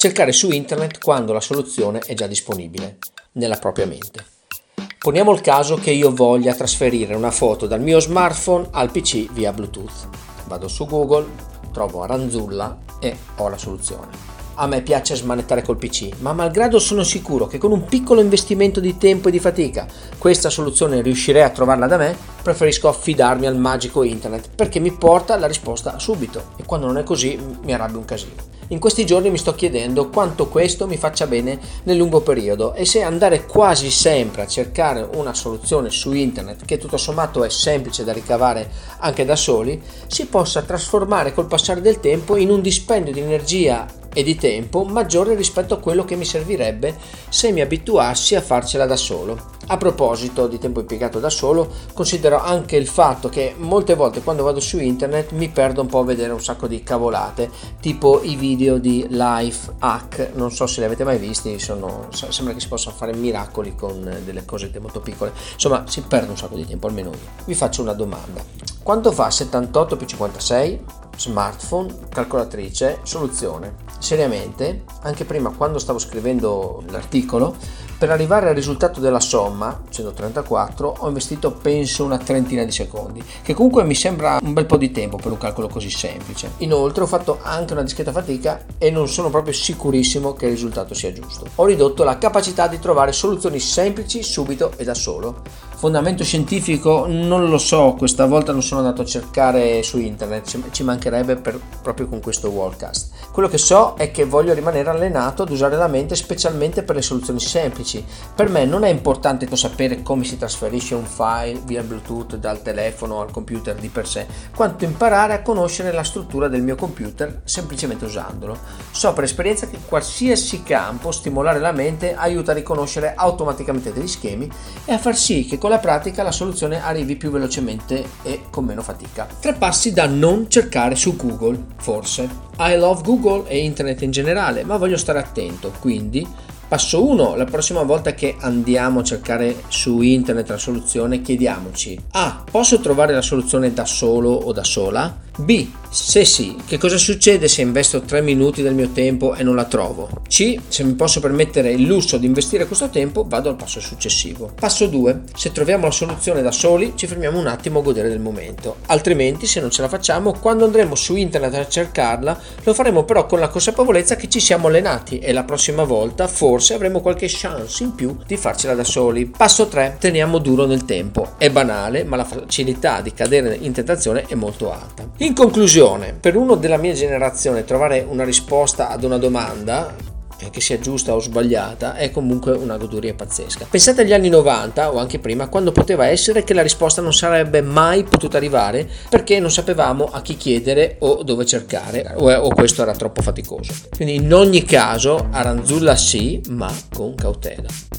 cercare su internet quando la soluzione è già disponibile nella propria mente. Poniamo il caso che io voglia trasferire una foto dal mio smartphone al PC via Bluetooth. Vado su Google, trovo Aranzulla e ho la soluzione. A me piace smanettare col PC, ma malgrado sono sicuro che con un piccolo investimento di tempo e di fatica questa soluzione riuscirei a trovarla da me, preferisco affidarmi al magico internet perché mi porta la risposta subito e quando non è così mi arrabbio un casino. In questi giorni mi sto chiedendo quanto questo mi faccia bene nel lungo periodo e se andare quasi sempre a cercare una soluzione su internet che tutto sommato è semplice da ricavare anche da soli, si possa trasformare col passare del tempo in un dispendio di energia e di tempo maggiore rispetto a quello che mi servirebbe se mi abituassi a farcela da solo. A proposito di tempo impiegato da solo, considero anche il fatto che molte volte quando vado su internet mi perdo un po' a vedere un sacco di cavolate, tipo i video di life hack, non so se li avete mai visti, sono, sembra che si possano fare miracoli con delle cosette molto piccole, insomma si perde un sacco di tempo, almeno io. Vi faccio una domanda. Quanto fa 78 più 56? Smartphone, calcolatrice, soluzione. Seriamente, anche prima quando stavo scrivendo l'articolo, per arrivare al risultato della somma, 134, ho investito penso una trentina di secondi, che comunque mi sembra un bel po' di tempo per un calcolo così semplice. Inoltre ho fatto anche una discreta fatica e non sono proprio sicurissimo che il risultato sia giusto. Ho ridotto la capacità di trovare soluzioni semplici subito e da solo. Fondamento scientifico non lo so, questa volta non sono andato a cercare su internet, ci mancherebbe per, proprio con questo Wallcast. Quello che so è che voglio rimanere allenato ad usare la mente specialmente per le soluzioni semplici. Per me non è importante sapere come si trasferisce un file via Bluetooth dal telefono al computer di per sé, quanto imparare a conoscere la struttura del mio computer semplicemente usandolo. So per esperienza che qualsiasi campo stimolare la mente aiuta a riconoscere automaticamente degli schemi e a far sì che con la pratica la soluzione arrivi più velocemente e con meno fatica. Tre passi da non cercare su Google, forse. I love Google e internet in generale, ma voglio stare attento, quindi Passo 1. La prossima volta che andiamo a cercare su internet la soluzione, chiediamoci A. Posso trovare la soluzione da solo o da sola? B. Se sì, che cosa succede se investo 3 minuti del mio tempo e non la trovo? C. Se mi posso permettere il lusso di investire questo tempo, vado al passo successivo. Passo 2. Se troviamo la soluzione da soli, ci fermiamo un attimo a godere del momento. Altrimenti, se non ce la facciamo, quando andremo su internet a cercarla, lo faremo però con la consapevolezza che ci siamo allenati e la prossima volta forse avremo qualche chance in più di farcela da soli. Passo 3. Teniamo duro nel tempo. È banale, ma la facilità di cadere in tentazione è molto alta. In conclusione, per uno della mia generazione trovare una risposta ad una domanda che sia giusta o sbagliata, è comunque una goduria pazzesca. Pensate agli anni 90 o anche prima, quando poteva essere che la risposta non sarebbe mai potuta arrivare perché non sapevamo a chi chiedere o dove cercare, o, o questo era troppo faticoso. Quindi in ogni caso, Aranzulla sì, ma con cautela.